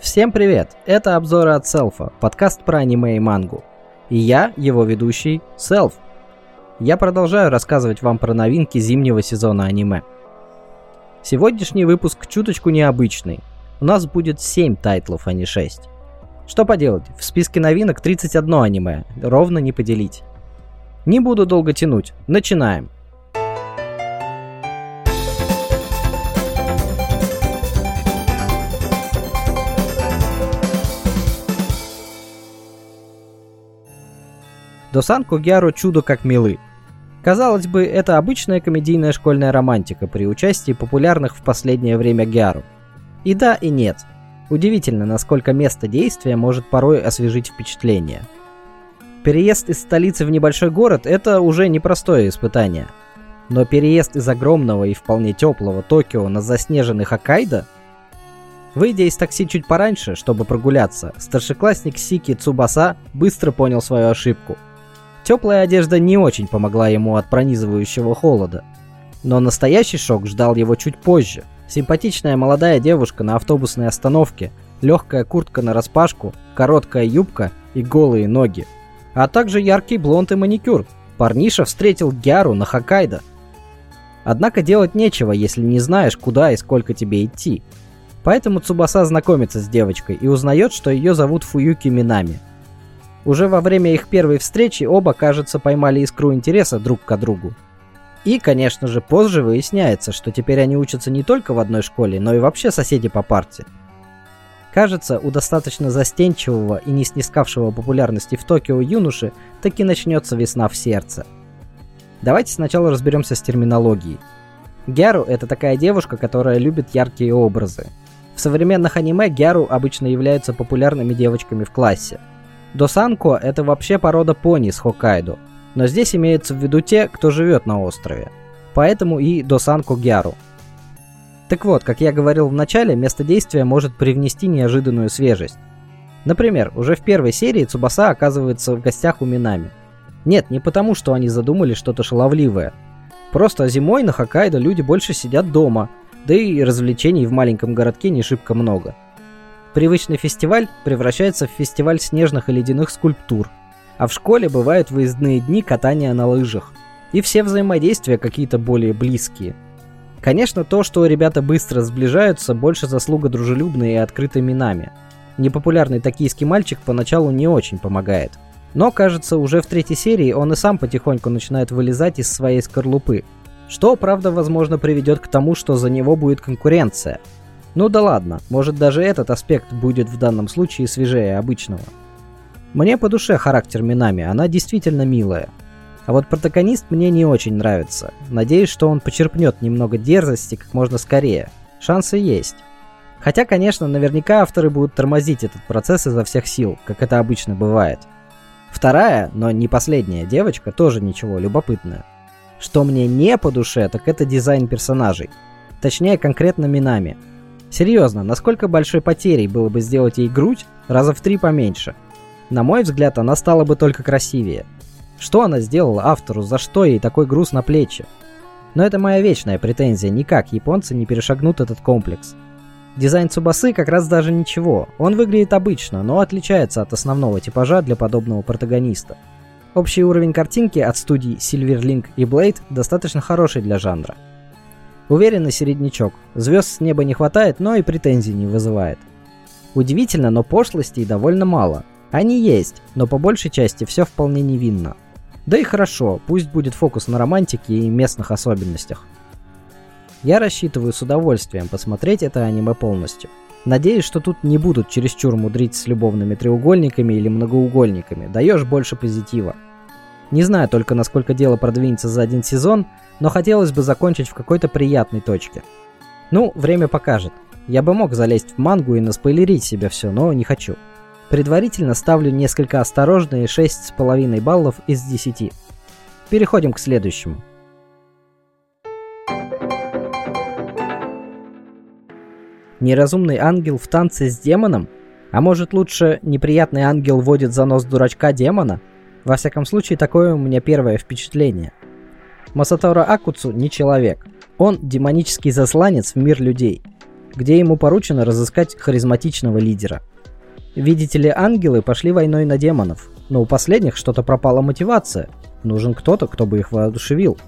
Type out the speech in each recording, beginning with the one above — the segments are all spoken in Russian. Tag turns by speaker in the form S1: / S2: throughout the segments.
S1: Всем привет! Это обзоры от Селфа, подкаст про аниме и мангу. И я, его ведущий, Селф. Я продолжаю рассказывать вам про новинки зимнего сезона аниме. Сегодняшний выпуск чуточку необычный. У нас будет 7 тайтлов, а не 6. Что поделать, в списке новинок 31 аниме, ровно не поделить. Не буду долго тянуть, начинаем. Досан Когяру чудо как милы. Казалось бы, это обычная комедийная школьная романтика при участии популярных в последнее время гяру. И да, и нет. Удивительно, насколько место действия может порой освежить впечатление. Переезд из столицы в небольшой город – это уже непростое испытание. Но переезд из огромного и вполне теплого Токио на заснеженный Хоккайдо Выйдя из такси чуть пораньше, чтобы прогуляться, старшеклассник Сики Цубаса быстро понял свою ошибку – Теплая одежда не очень помогла ему от пронизывающего холода. Но настоящий шок ждал его чуть позже. Симпатичная молодая девушка на автобусной остановке, легкая куртка на распашку, короткая юбка и голые ноги. А также яркий блонд и маникюр. Парниша встретил Гяру на Хоккайдо. Однако делать нечего, если не знаешь, куда и сколько тебе идти. Поэтому Цубаса знакомится с девочкой и узнает, что ее зовут Фуюки Минами – уже во время их первой встречи оба, кажется, поймали искру интереса друг к другу. И, конечно же, позже выясняется, что теперь они учатся не только в одной школе, но и вообще соседи по парте. Кажется, у достаточно застенчивого и не снискавшего популярности в Токио юноши таки начнется весна в сердце. Давайте сначала разберемся с терминологией. Гяру – это такая девушка, которая любит яркие образы. В современных аниме Гяру обычно являются популярными девочками в классе – Досанко – это вообще порода пони с Хоккайдо, но здесь имеется в виду те, кто живет на острове. Поэтому и Досанко Гяру. Так вот, как я говорил в начале, место действия может привнести неожиданную свежесть. Например, уже в первой серии Цубаса оказывается в гостях у Минами. Нет, не потому, что они задумали что-то шаловливое. Просто зимой на Хоккайдо люди больше сидят дома, да и развлечений в маленьком городке не шибко много – Привычный фестиваль превращается в фестиваль снежных и ледяных скульптур. А в школе бывают выездные дни катания на лыжах. И все взаимодействия какие-то более близкие. Конечно, то, что ребята быстро сближаются, больше заслуга дружелюбной и открытой минами. Непопулярный токийский мальчик поначалу не очень помогает. Но, кажется, уже в третьей серии он и сам потихоньку начинает вылезать из своей скорлупы. Что, правда, возможно, приведет к тому, что за него будет конкуренция – ну да ладно, может даже этот аспект будет в данном случае свежее обычного. Мне по душе характер Минами, она действительно милая. А вот протагонист мне не очень нравится. Надеюсь, что он почерпнет немного дерзости как можно скорее. Шансы есть. Хотя, конечно, наверняка авторы будут тормозить этот процесс изо всех сил, как это обычно бывает. Вторая, но не последняя девочка тоже ничего любопытная. Что мне не по душе, так это дизайн персонажей. Точнее, конкретно Минами – Серьезно, насколько большой потерей было бы сделать ей грудь раза в три поменьше? На мой взгляд, она стала бы только красивее. Что она сделала автору, за что ей такой груз на плечи? Но это моя вечная претензия, никак японцы не перешагнут этот комплекс. Дизайн Цубасы как раз даже ничего, он выглядит обычно, но отличается от основного типажа для подобного протагониста. Общий уровень картинки от студий Silverlink и Blade достаточно хороший для жанра. Уверенный середнячок. Звезд с неба не хватает, но и претензий не вызывает. Удивительно, но пошлостей довольно мало. Они есть, но по большей части все вполне невинно. Да и хорошо, пусть будет фокус на романтике и местных особенностях. Я рассчитываю с удовольствием посмотреть это аниме полностью. Надеюсь, что тут не будут чересчур мудрить с любовными треугольниками или многоугольниками, даешь больше позитива. Не знаю только, насколько дело продвинется за один сезон, но хотелось бы закончить в какой-то приятной точке. Ну, время покажет. Я бы мог залезть в мангу и наспойлерить себе все, но не хочу. Предварительно ставлю несколько осторожные 6,5 баллов из 10. Переходим к следующему. Неразумный ангел в танце с демоном? А может лучше неприятный ангел водит за нос дурачка демона? Во всяком случае, такое у меня первое впечатление – Масатора Акуцу не человек. Он демонический засланец в мир людей. где ему поручено разыскать харизматичного лидера. Видите ли, ангелы пошли войной на демонов, но у последних что-то пропала мотивация. Нужен кто-то, кто бы их воодушевил.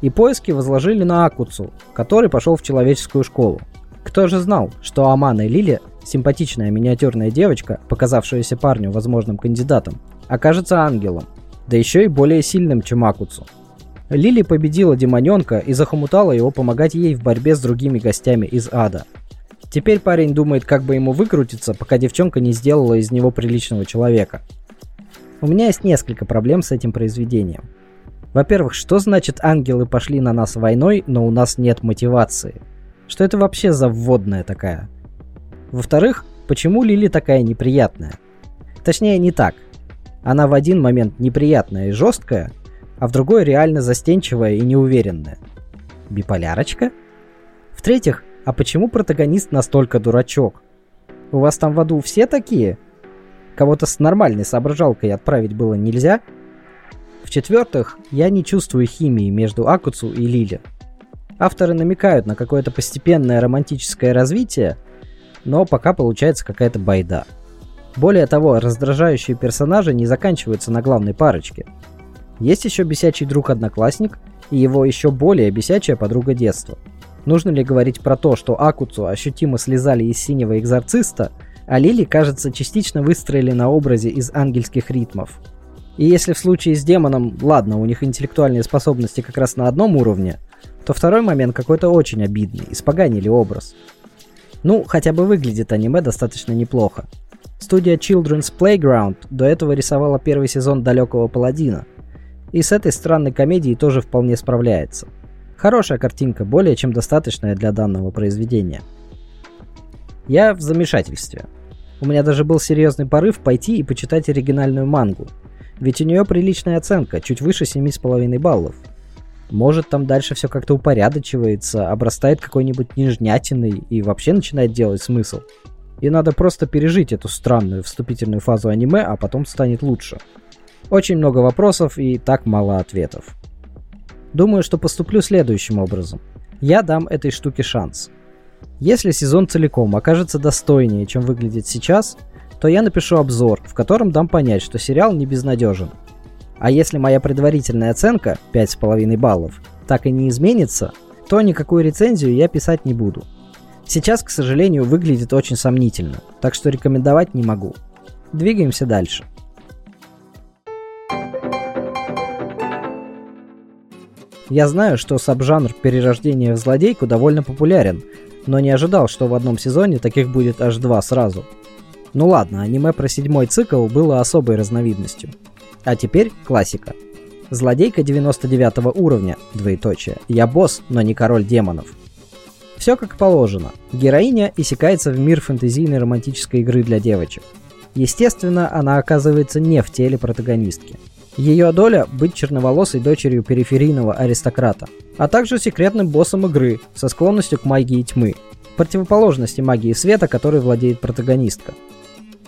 S1: И поиски возложили на Акуцу, который пошел в человеческую школу. Кто же знал, что Амана и Лили, симпатичная миниатюрная девочка, показавшаяся парню возможным кандидатом, окажется ангелом, да еще и более сильным, чем Акуцу. Лили победила демоненка и захомутала его помогать ей в борьбе с другими гостями из ада. Теперь парень думает, как бы ему выкрутиться, пока девчонка не сделала из него приличного человека. У меня есть несколько проблем с этим произведением. Во-первых, что значит ангелы пошли на нас войной, но у нас нет мотивации? Что это вообще за вводная такая? Во-вторых, почему Лили такая неприятная? Точнее, не так. Она в один момент неприятная и жесткая, а в другой реально застенчивая и неуверенная. Биполярочка? В-третьих, а почему протагонист настолько дурачок? У вас там в аду все такие? Кого-то с нормальной соображалкой отправить было нельзя? В-четвертых, я не чувствую химии между Акуцу и Лили. Авторы намекают на какое-то постепенное романтическое развитие, но пока получается какая-то байда. Более того, раздражающие персонажи не заканчиваются на главной парочке. Есть еще бесячий друг-одноклассник и его еще более бесячая подруга детства. Нужно ли говорить про то, что Акуцу ощутимо слезали из синего экзорциста, а Лили, кажется, частично выстроили на образе из ангельских ритмов. И если в случае с демоном, ладно, у них интеллектуальные способности как раз на одном уровне, то второй момент какой-то очень обидный, испоганили образ. Ну, хотя бы выглядит аниме достаточно неплохо. Студия Children's Playground до этого рисовала первый сезон «Далекого паладина», и с этой странной комедией тоже вполне справляется. Хорошая картинка, более чем достаточная для данного произведения. Я в замешательстве. У меня даже был серьезный порыв пойти и почитать оригинальную мангу. Ведь у нее приличная оценка, чуть выше 7,5 баллов. Может, там дальше все как-то упорядочивается, обрастает какой-нибудь нежнятиной и вообще начинает делать смысл. И надо просто пережить эту странную вступительную фазу аниме, а потом станет лучше. Очень много вопросов и так мало ответов. Думаю, что поступлю следующим образом. Я дам этой штуке шанс. Если сезон целиком окажется достойнее, чем выглядит сейчас, то я напишу обзор, в котором дам понять, что сериал не безнадежен. А если моя предварительная оценка 5,5 баллов так и не изменится, то никакую рецензию я писать не буду. Сейчас, к сожалению, выглядит очень сомнительно, так что рекомендовать не могу. Двигаемся дальше. Я знаю, что сабжанр перерождения в злодейку довольно популярен, но не ожидал, что в одном сезоне таких будет аж два сразу. Ну ладно, аниме про седьмой цикл было особой разновидностью. А теперь классика. Злодейка 99 уровня, двоеточие. Я босс, но не король демонов. Все как положено. Героиня иссякается в мир фэнтезийной романтической игры для девочек. Естественно, она оказывается не в теле протагонистки. Ее доля – быть черноволосой дочерью периферийного аристократа, а также секретным боссом игры со склонностью к магии тьмы, противоположности магии света, которой владеет протагонистка.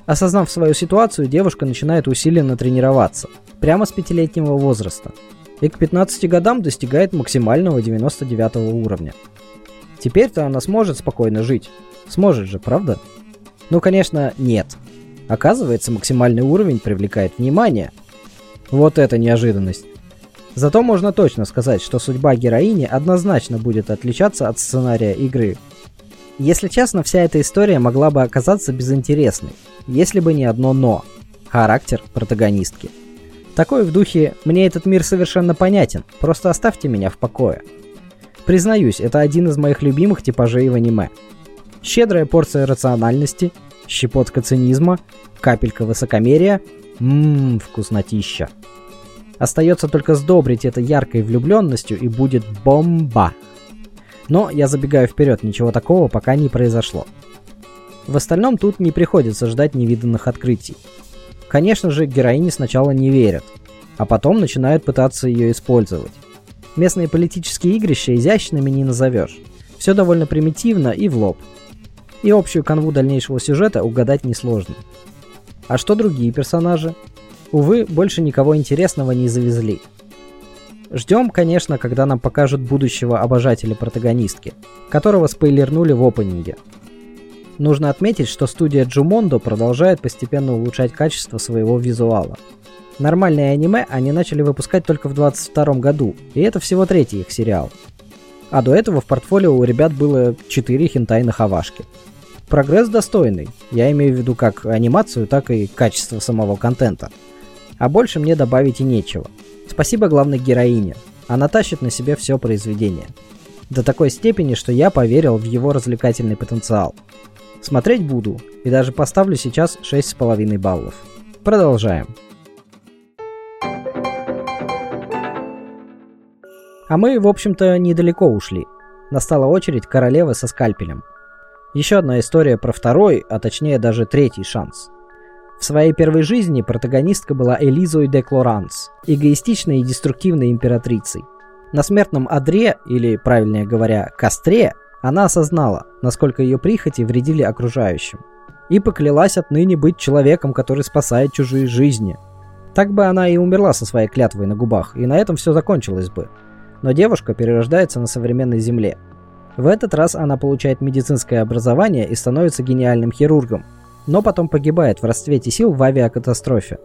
S1: Осознав свою ситуацию, девушка начинает усиленно тренироваться, прямо с пятилетнего возраста, и к 15 годам достигает максимального 99 уровня. Теперь-то она сможет спокойно жить. Сможет же, правда? Ну, конечно, нет. Оказывается, максимальный уровень привлекает внимание – вот это неожиданность. Зато можно точно сказать, что судьба героини однозначно будет отличаться от сценария игры. Если честно, вся эта история могла бы оказаться безинтересной, если бы не одно «но» – характер протагонистки. Такой в духе «мне этот мир совершенно понятен, просто оставьте меня в покое». Признаюсь, это один из моих любимых типажей в аниме. Щедрая порция рациональности, щепотка цинизма, капелька высокомерия – Ммм, вкуснотища. Остается только сдобрить это яркой влюбленностью и будет бомба. Но я забегаю вперед, ничего такого пока не произошло. В остальном тут не приходится ждать невиданных открытий. Конечно же, героини сначала не верят, а потом начинают пытаться ее использовать. Местные политические игрища изящными не назовешь. Все довольно примитивно и в лоб. И общую канву дальнейшего сюжета угадать несложно. А что другие персонажи? Увы, больше никого интересного не завезли. Ждем, конечно, когда нам покажут будущего обожателя протагонистки, которого спойлернули в опенинге. Нужно отметить, что студия Джумондо продолжает постепенно улучшать качество своего визуала. Нормальное аниме они начали выпускать только в 22 году, и это всего третий их сериал. А до этого в портфолио у ребят было 4 хентай на. Прогресс достойный, я имею в виду как анимацию, так и качество самого контента. А больше мне добавить и нечего. Спасибо главной героине, она тащит на себе все произведение. До такой степени, что я поверил в его развлекательный потенциал. Смотреть буду, и даже поставлю сейчас 6,5 баллов. Продолжаем. А мы, в общем-то, недалеко ушли. Настала очередь королевы со скальпелем. Еще одна история про второй, а точнее даже третий шанс. В своей первой жизни протагонистка была Элизой де Клоранс, эгоистичной и деструктивной императрицей. На смертном одре, или, правильнее говоря, костре, она осознала, насколько ее прихоти вредили окружающим. И поклялась отныне быть человеком, который спасает чужие жизни. Так бы она и умерла со своей клятвой на губах, и на этом все закончилось бы но девушка перерождается на современной Земле. В этот раз она получает медицинское образование и становится гениальным хирургом, но потом погибает в расцвете сил в авиакатастрофе.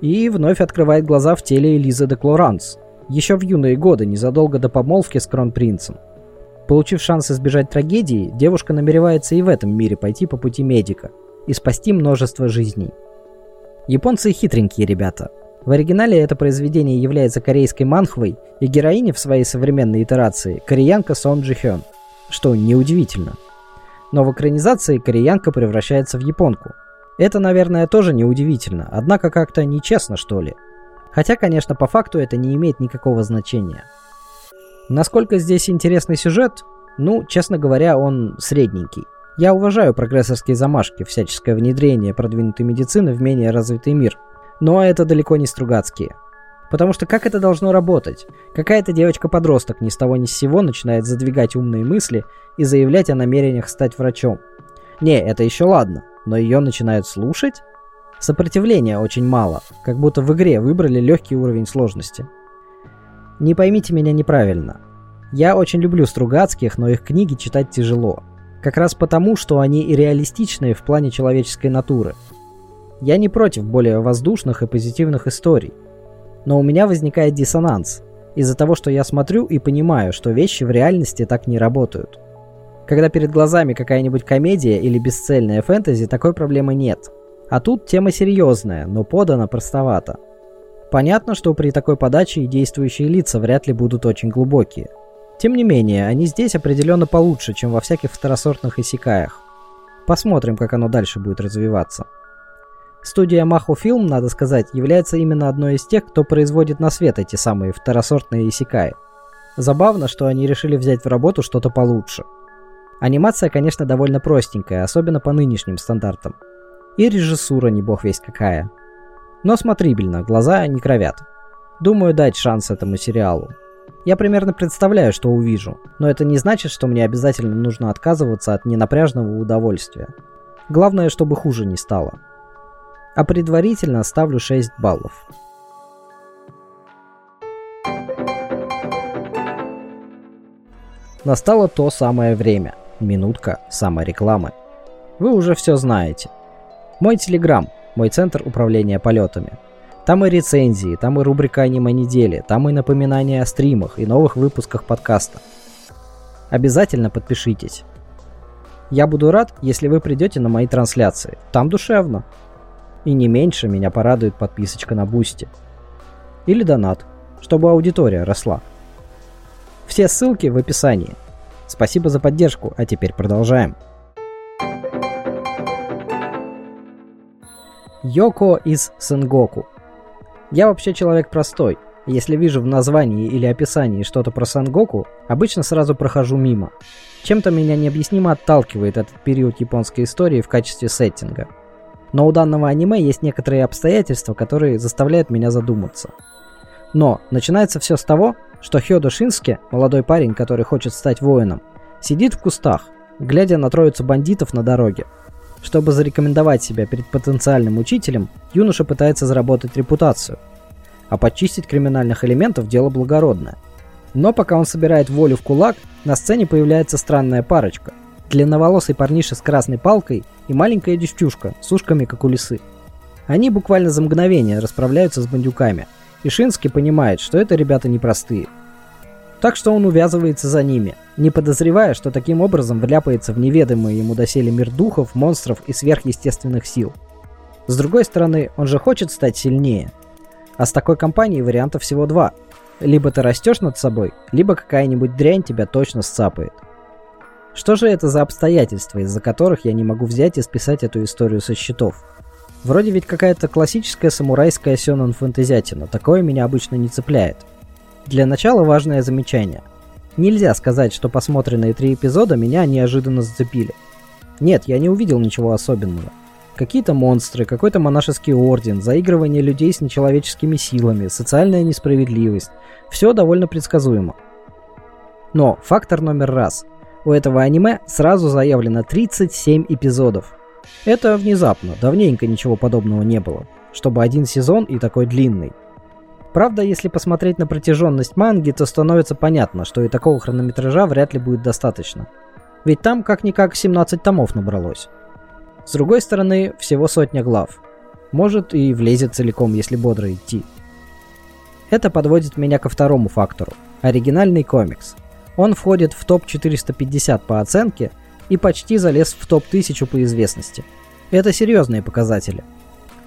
S1: И вновь открывает глаза в теле Элизы де Клоранс, еще в юные годы, незадолго до помолвки с кронпринцем. Получив шанс избежать трагедии, девушка намеревается и в этом мире пойти по пути медика и спасти множество жизней. Японцы хитренькие ребята – в оригинале это произведение является корейской манхвой, и героиня в своей современной итерации – кореянка Сон Джи Хён, что неудивительно. Но в экранизации кореянка превращается в японку. Это, наверное, тоже неудивительно, однако как-то нечестно, что ли. Хотя, конечно, по факту это не имеет никакого значения. Насколько здесь интересный сюжет? Ну, честно говоря, он средненький. Я уважаю прогрессорские замашки, всяческое внедрение продвинутой медицины в менее развитый мир – но это далеко не Стругацкие. Потому что как это должно работать? Какая-то девочка-подросток ни с того ни с сего начинает задвигать умные мысли и заявлять о намерениях стать врачом. Не, это еще ладно, но ее начинают слушать? Сопротивления очень мало, как будто в игре выбрали легкий уровень сложности. Не поймите меня неправильно. Я очень люблю Стругацких, но их книги читать тяжело. Как раз потому, что они и реалистичные в плане человеческой натуры – я не против более воздушных и позитивных историй. Но у меня возникает диссонанс из-за того, что я смотрю и понимаю, что вещи в реальности так не работают. Когда перед глазами какая-нибудь комедия или бесцельная фэнтези, такой проблемы нет. А тут тема серьезная, но подана простовато. Понятно, что при такой подаче и действующие лица вряд ли будут очень глубокие. Тем не менее, они здесь определенно получше, чем во всяких второсортных исекаях. Посмотрим, как оно дальше будет развиваться. Студия Маху Фильм, надо сказать, является именно одной из тех, кто производит на свет эти самые второсортные исекаи. Забавно, что они решили взять в работу что-то получше. Анимация, конечно, довольно простенькая, особенно по нынешним стандартам. И режиссура не бог весть какая. Но смотрибельно, глаза не кровят. Думаю дать шанс этому сериалу. Я примерно представляю, что увижу, но это не значит, что мне обязательно нужно отказываться от ненапряжного удовольствия. Главное, чтобы хуже не стало а предварительно ставлю 6 баллов. Настало то самое время. Минутка саморекламы. Вы уже все знаете. Мой телеграм, мой центр управления полетами. Там и рецензии, там и рубрика аниме недели, там и напоминания о стримах и новых выпусках подкаста. Обязательно подпишитесь. Я буду рад, если вы придете на мои трансляции. Там душевно. И не меньше меня порадует подписочка на Бусти. Или донат, чтобы аудитория росла. Все ссылки в описании. Спасибо за поддержку, а теперь продолжаем. Йоко из Сенгоку. Я вообще человек простой. Если вижу в названии или описании что-то про Сангоку, обычно сразу прохожу мимо. Чем-то меня необъяснимо отталкивает этот период японской истории в качестве сеттинга – но у данного аниме есть некоторые обстоятельства, которые заставляют меня задуматься. Но начинается все с того, что Хёдо Шинске, молодой парень, который хочет стать воином, сидит в кустах, глядя на троицу бандитов на дороге. Чтобы зарекомендовать себя перед потенциальным учителем, юноша пытается заработать репутацию. а почистить криминальных элементов – дело благородное. Но пока он собирает волю в кулак, на сцене появляется странная парочка. Длинноволосый парниша с красной палкой и маленькая девчушка с ушками, как у лисы. Они буквально за мгновение расправляются с бандюками, и Шински понимает, что это ребята непростые. Так что он увязывается за ними, не подозревая, что таким образом вляпается в неведомый ему доселе мир духов, монстров и сверхъестественных сил. С другой стороны, он же хочет стать сильнее. А с такой компанией вариантов всего два. Либо ты растешь над собой, либо какая-нибудь дрянь тебя точно сцапает. Что же это за обстоятельства, из-за которых я не могу взять и списать эту историю со счетов? Вроде ведь какая-то классическая самурайская сёнэн фэнтезятина, такое меня обычно не цепляет. Для начала важное замечание. Нельзя сказать, что посмотренные три эпизода меня неожиданно зацепили. Нет, я не увидел ничего особенного. Какие-то монстры, какой-то монашеский орден, заигрывание людей с нечеловеческими силами, социальная несправедливость. Все довольно предсказуемо. Но фактор номер раз – у этого аниме сразу заявлено 37 эпизодов. Это внезапно, давненько ничего подобного не было, чтобы один сезон и такой длинный. Правда, если посмотреть на протяженность манги, то становится понятно, что и такого хронометража вряд ли будет достаточно. Ведь там как-никак 17 томов набралось. С другой стороны, всего сотня глав. Может и влезет целиком, если бодро идти. Это подводит меня ко второму фактору – оригинальный комикс – он входит в топ-450 по оценке и почти залез в топ-1000 по известности. Это серьезные показатели.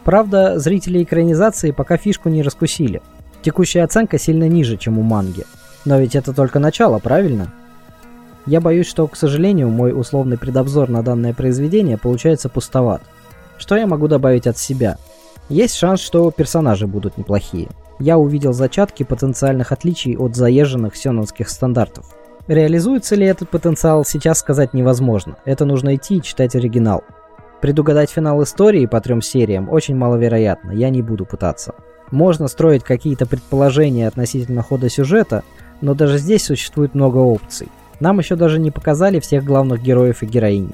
S1: Правда, зрители экранизации пока фишку не раскусили. Текущая оценка сильно ниже, чем у манги. Но ведь это только начало, правильно? Я боюсь, что, к сожалению, мой условный предобзор на данное произведение получается пустоват. Что я могу добавить от себя? Есть шанс, что персонажи будут неплохие. Я увидел зачатки потенциальных отличий от заезженных сёнонских стандартов. Реализуется ли этот потенциал, сейчас сказать невозможно. Это нужно идти и читать оригинал. Предугадать финал истории по трем сериям очень маловероятно, я не буду пытаться. Можно строить какие-то предположения относительно хода сюжета, но даже здесь существует много опций. Нам еще даже не показали всех главных героев и героинь.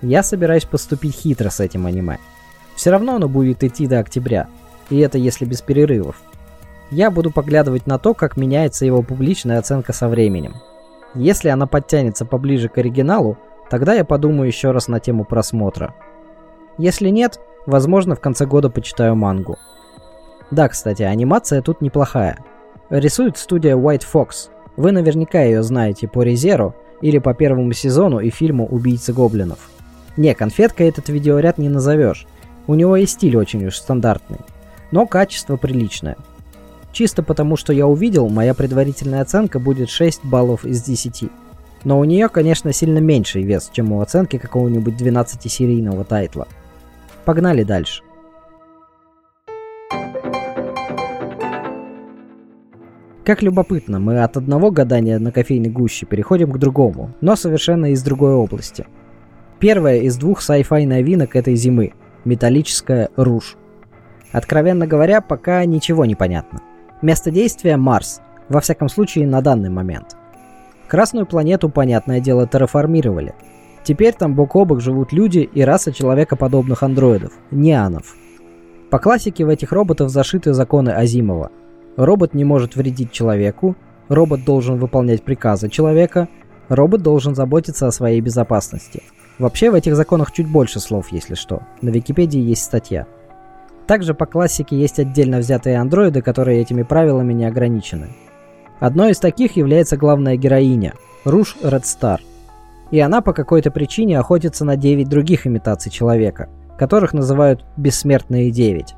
S1: Я собираюсь поступить хитро с этим аниме. Все равно оно будет идти до октября, и это если без перерывов я буду поглядывать на то, как меняется его публичная оценка со временем. Если она подтянется поближе к оригиналу, тогда я подумаю еще раз на тему просмотра. Если нет, возможно в конце года почитаю мангу. Да, кстати, анимация тут неплохая. Рисует студия White Fox. Вы наверняка ее знаете по Резеру или по первому сезону и фильму «Убийцы гоблинов». Не, конфеткой этот видеоряд не назовешь. У него и стиль очень уж стандартный. Но качество приличное – Чисто потому, что я увидел, моя предварительная оценка будет 6 баллов из 10. Но у нее, конечно, сильно меньший вес, чем у оценки какого-нибудь 12-серийного тайтла. Погнали дальше. Как любопытно, мы от одного гадания на кофейной гуще переходим к другому, но совершенно из другой области. Первая из двух sci-fi новинок этой зимы – металлическая «Руж». Откровенно говоря, пока ничего не понятно. Место действия – Марс, во всяком случае на данный момент. Красную планету, понятное дело, терраформировали. Теперь там бок о бок живут люди и раса человекоподобных андроидов – неанов. По классике в этих роботов зашиты законы Азимова. Робот не может вредить человеку, робот должен выполнять приказы человека, робот должен заботиться о своей безопасности. Вообще в этих законах чуть больше слов, если что. На Википедии есть статья. Также по классике есть отдельно взятые андроиды, которые этими правилами не ограничены. Одной из таких является главная героиня – Руш Редстар. И она по какой-то причине охотится на 9 других имитаций человека, которых называют «бессмертные 9».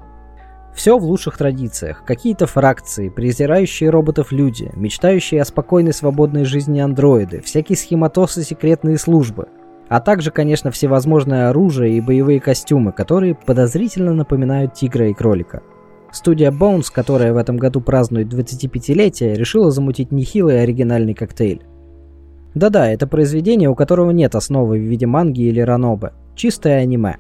S1: Все в лучших традициях. Какие-то фракции, презирающие роботов люди, мечтающие о спокойной свободной жизни андроиды, всякие схематосы секретные службы – а также, конечно, всевозможное оружие и боевые костюмы, которые подозрительно напоминают тигра и кролика. Студия Bones, которая в этом году празднует 25-летие, решила замутить нехилый оригинальный коктейль. Да-да, это произведение, у которого нет основы в виде манги или ранобы. Чистое аниме.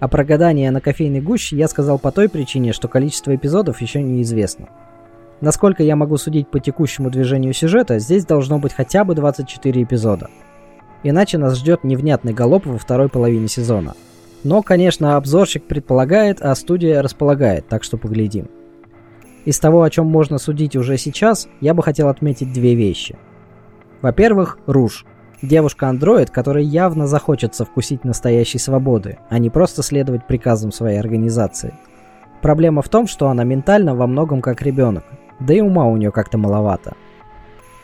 S1: А про гадание на кофейной гуще я сказал по той причине, что количество эпизодов еще неизвестно. Насколько я могу судить по текущему движению сюжета, здесь должно быть хотя бы 24 эпизода – Иначе нас ждет невнятный галоп во второй половине сезона. Но, конечно, обзорщик предполагает, а студия располагает, так что поглядим. Из того, о чем можно судить уже сейчас, я бы хотел отметить две вещи. Во-первых, Руж. Девушка-андроид, которая явно захочется вкусить настоящей свободы, а не просто следовать приказам своей организации. Проблема в том, что она ментально во многом как ребенок, да и ума у нее как-то маловато.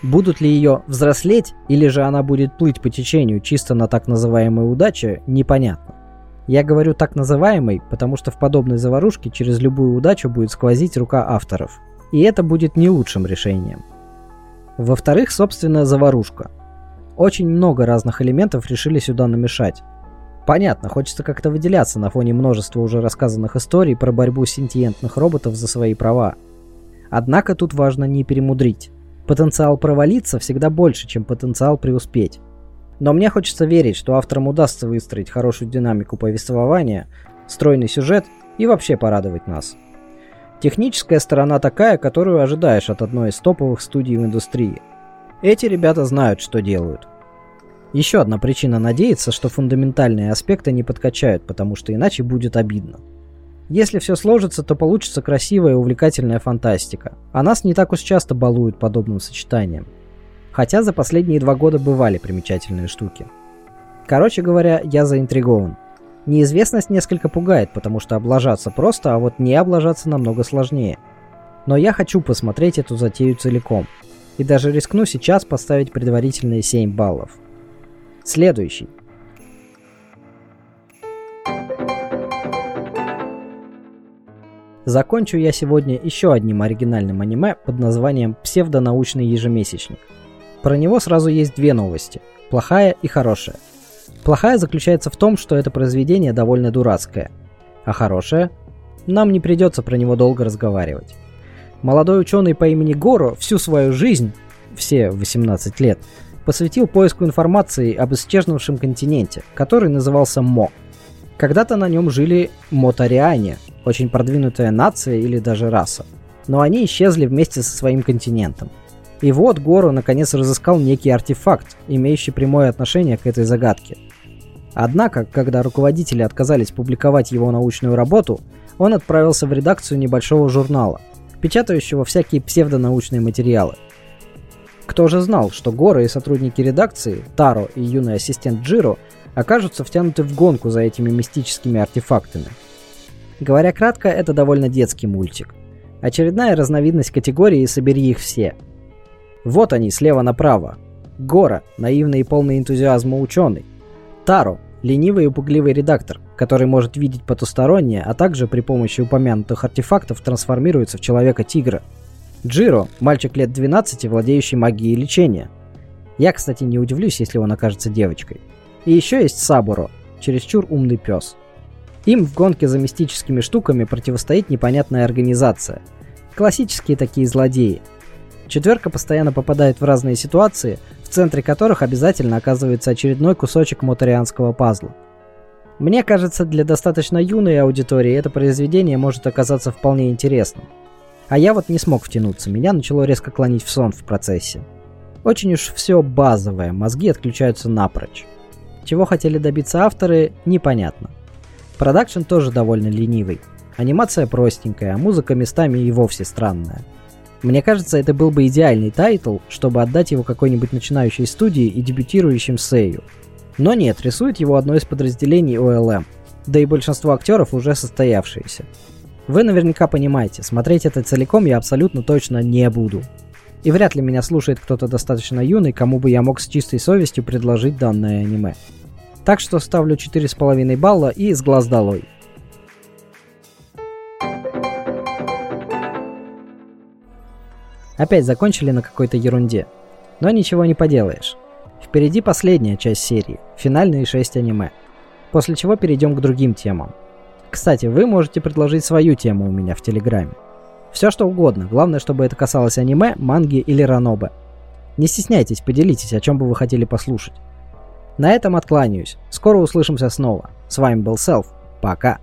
S1: Будут ли ее взрослеть, или же она будет плыть по течению чисто на так называемой удаче, непонятно. Я говорю так называемый, потому что в подобной заварушке через любую удачу будет сквозить рука авторов. И это будет не лучшим решением. Во-вторых, собственно, заварушка. Очень много разных элементов решили сюда намешать. Понятно, хочется как-то выделяться на фоне множества уже рассказанных историй про борьбу сентиентных роботов за свои права. Однако тут важно не перемудрить. Потенциал провалиться всегда больше, чем потенциал преуспеть. Но мне хочется верить, что авторам удастся выстроить хорошую динамику повествования, стройный сюжет и вообще порадовать нас. Техническая сторона такая, которую ожидаешь от одной из топовых студий в индустрии. Эти ребята знают, что делают. Еще одна причина надеяться, что фундаментальные аспекты не подкачают, потому что иначе будет обидно. Если все сложится, то получится красивая и увлекательная фантастика. А нас не так уж часто балуют подобным сочетанием. Хотя за последние два года бывали примечательные штуки. Короче говоря, я заинтригован. Неизвестность несколько пугает, потому что облажаться просто, а вот не облажаться намного сложнее. Но я хочу посмотреть эту затею целиком. И даже рискну сейчас поставить предварительные 7 баллов. Следующий. Закончу я сегодня еще одним оригинальным аниме под названием «Псевдонаучный ежемесячник». Про него сразу есть две новости – плохая и хорошая. Плохая заключается в том, что это произведение довольно дурацкое. А хорошая? Нам не придется про него долго разговаривать. Молодой ученый по имени Горо всю свою жизнь, все 18 лет, посвятил поиску информации об исчезнувшем континенте, который назывался Мо. Когда-то на нем жили мотариане, очень продвинутая нация или даже раса. Но они исчезли вместе со своим континентом – и вот Гору наконец разыскал некий артефакт, имеющий прямое отношение к этой загадке. Однако, когда руководители отказались публиковать его научную работу, он отправился в редакцию небольшого журнала, печатающего всякие псевдонаучные материалы. Кто же знал, что Гора и сотрудники редакции, Таро и юный ассистент Джиро, окажутся втянуты в гонку за этими мистическими артефактами? Говоря кратко, это довольно детский мультик. Очередная разновидность категории «собери их все», вот они, слева направо. Гора, наивный и полный энтузиазма ученый. Таро, ленивый и пугливый редактор, который может видеть потустороннее, а также при помощи упомянутых артефактов трансформируется в человека-тигра. Джиро, мальчик лет 12, владеющий магией лечения. Я, кстати, не удивлюсь, если он окажется девочкой. И еще есть Сабуро, чересчур умный пес. Им в гонке за мистическими штуками противостоит непонятная организация. Классические такие злодеи, Четверка постоянно попадает в разные ситуации, в центре которых обязательно оказывается очередной кусочек моторианского пазла. Мне кажется, для достаточно юной аудитории это произведение может оказаться вполне интересным. А я вот не смог втянуться, меня начало резко клонить в сон в процессе. Очень уж все базовое, мозги отключаются напрочь. Чего хотели добиться авторы, непонятно. Продакшн тоже довольно ленивый. Анимация простенькая, а музыка местами и вовсе странная. Мне кажется, это был бы идеальный title, чтобы отдать его какой-нибудь начинающей студии и дебютирующим сэйю. Но нет, рисует его одно из подразделений OLM. Да и большинство актеров уже состоявшиеся. Вы наверняка понимаете, смотреть это целиком я абсолютно точно не буду. И вряд ли меня слушает кто-то достаточно юный, кому бы я мог с чистой совестью предложить данное аниме. Так что ставлю 4,5 балла и с глаз долой. Опять закончили на какой-то ерунде. Но ничего не поделаешь. Впереди последняя часть серии, финальные 6 аниме. После чего перейдем к другим темам. Кстати, вы можете предложить свою тему у меня в Телеграме. Все что угодно, главное, чтобы это касалось аниме, манги или ранобе. Не стесняйтесь, поделитесь, о чем бы вы хотели послушать. На этом откланяюсь. Скоро услышимся снова. С вами был Селф. Пока.